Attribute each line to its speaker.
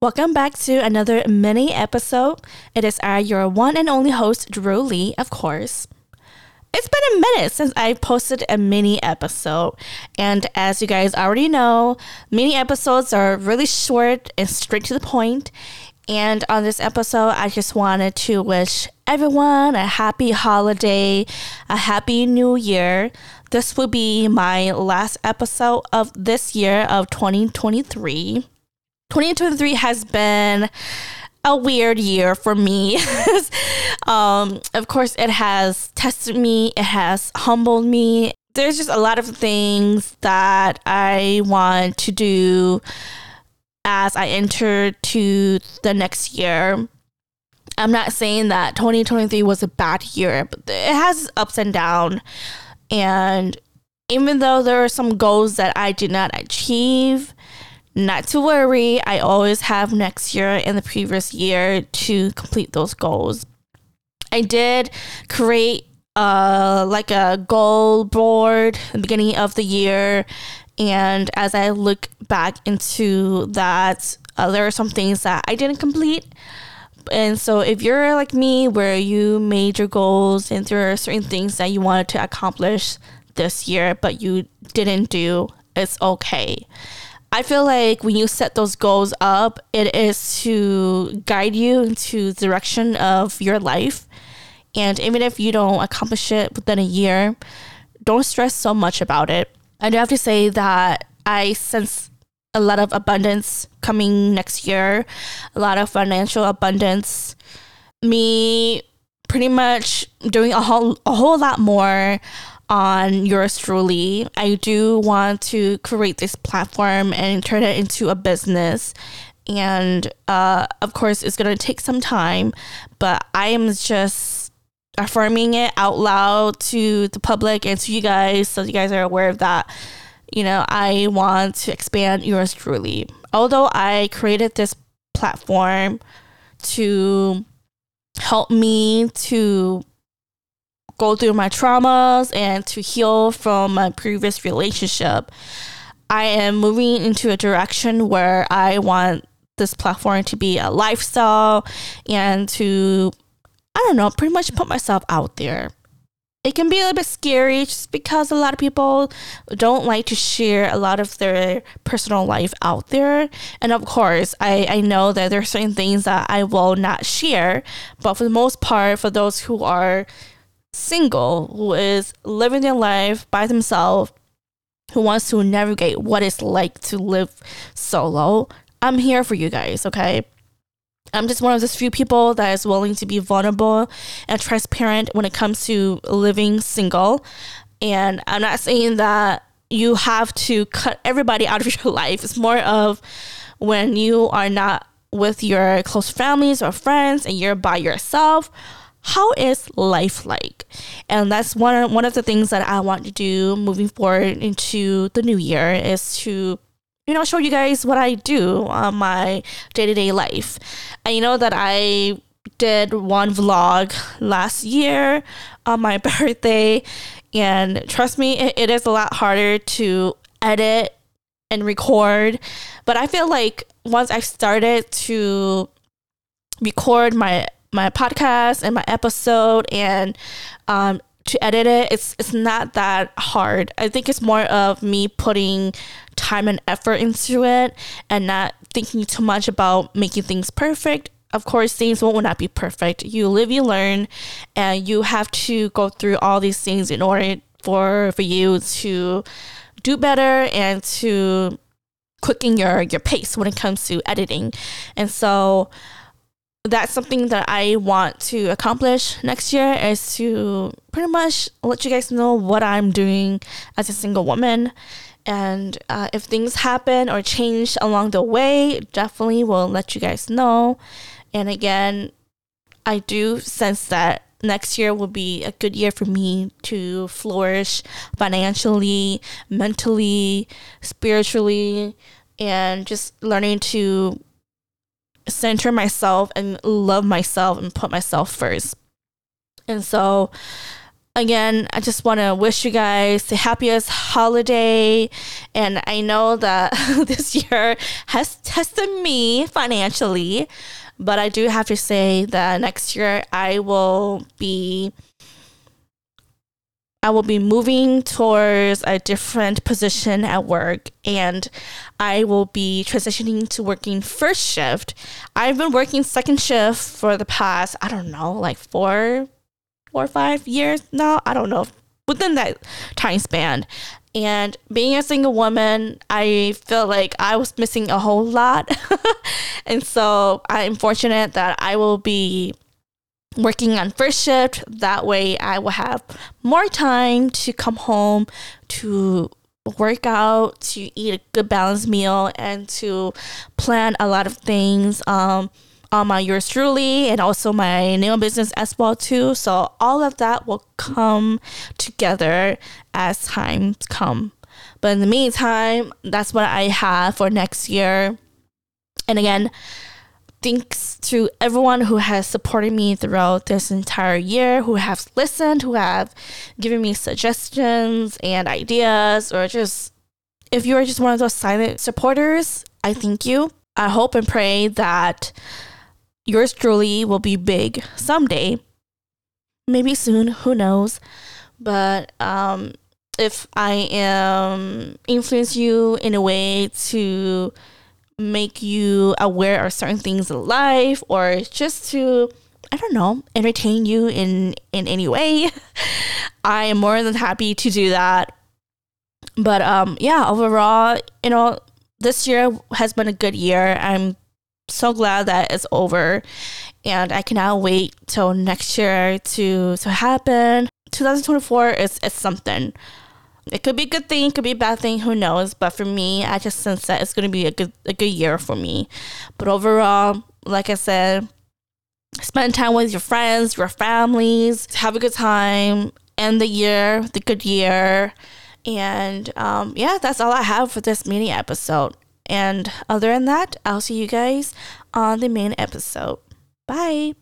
Speaker 1: Welcome back to another mini episode. It is I, your one and only host, Druelee, of course. It's been a minute since I posted a mini episode, and as you guys already know, mini episodes are really short and straight to the point. And on this episode, I just wanted to wish everyone a happy holiday, a happy new year. This will be my last episode of this year of 2023. 2023 has been a weird year for me. um, of course, it has tested me, it has humbled me. There's just a lot of things that I want to do as I enter to the next year. I'm not saying that 2023 was a bad year, but it has ups and downs. And even though there are some goals that I did not achieve, not to worry. I always have next year and the previous year to complete those goals. I did create uh, like a goal board the beginning of the year. And as I look back into that, uh, there are some things that I didn't complete. And so, if you're like me, where you made your goals and there are certain things that you wanted to accomplish this year, but you didn't do, it's okay. I feel like when you set those goals up, it is to guide you into the direction of your life. And even if you don't accomplish it within a year, don't stress so much about it. I do have to say that I sense a lot of abundance coming next year, a lot of financial abundance. Me pretty much doing a whole a whole lot more on yours truly. I do want to create this platform and turn it into a business. And uh, of course, it's going to take some time, but I am just affirming it out loud to the public and to you guys so you guys are aware of that. You know, I want to expand yours truly. Although I created this platform to help me to go through my traumas and to heal from my previous relationship. I am moving into a direction where I want this platform to be a lifestyle and to, I don't know, pretty much put myself out there. It can be a little bit scary just because a lot of people don't like to share a lot of their personal life out there. And of course, I, I know that there are certain things that I will not share. But for the most part, for those who are single who is living their life by themselves, who wants to navigate what it's like to live solo, I'm here for you guys, okay? I'm just one of those few people that is willing to be vulnerable and transparent when it comes to living single. And I'm not saying that you have to cut everybody out of your life. It's more of when you are not with your close families or friends and you're by yourself how is life like? And that's one one of the things that I want to do moving forward into the new year is to you know show you guys what I do on my day-to-day life. And you know that I did one vlog last year on my birthday and trust me it, it is a lot harder to edit and record but i feel like once i started to record my my podcast and my episode and um, to edit it it's it's not that hard. I think it's more of me putting time and effort into it and not thinking too much about making things perfect. Of course things will not be perfect. You live you learn and you have to go through all these things in order for for you to do better and to quicken your your pace when it comes to editing. And so that's something that I want to accomplish next year is to pretty much let you guys know what I'm doing as a single woman. And uh, if things happen or change along the way, definitely will let you guys know. And again, I do sense that next year will be a good year for me to flourish financially, mentally, spiritually, and just learning to center myself and love myself and put myself first. And so again, I just want to wish you guys the happiest holiday. And I know that this year has tested me financially, but I do have to say that next year I will be. I will be moving towards a different position at work and I will be transitioning to working first shift. I've been working second shift for the past, I don't know, like four, four or five years now. I don't know within that time span. And being a single woman, I feel like I was missing a whole lot. and so I'm fortunate that I will be working on first shift. That way, I will have more time to come home to work out, to eat a good balanced meal, and to plan a lot of things. Um, on my yours truly and also my nail business as well too. So all of that will come together as times come. But in the meantime, that's what I have for next year. And again, thanks to everyone who has supported me throughout this entire year, who have listened, who have given me suggestions and ideas, or just if you are just one of those silent supporters, I thank you. I hope and pray that yours truly will be big someday. Maybe soon, who knows? But um, if I am influence you in a way to make you aware of certain things in life or just to I don't know, entertain you in in any way, I am more than happy to do that. But um yeah, overall, you know, this year has been a good year. I'm so glad that it's over and I cannot wait till next year to to happen. 2024 is is something. It could be a good thing, could be a bad thing, who knows? But for me, I just sense that it's gonna be a good a good year for me. But overall, like I said, spend time with your friends, your families, have a good time, end the year, the good year. And um, yeah, that's all I have for this mini episode. And other than that, I'll see you guys on the main episode. Bye.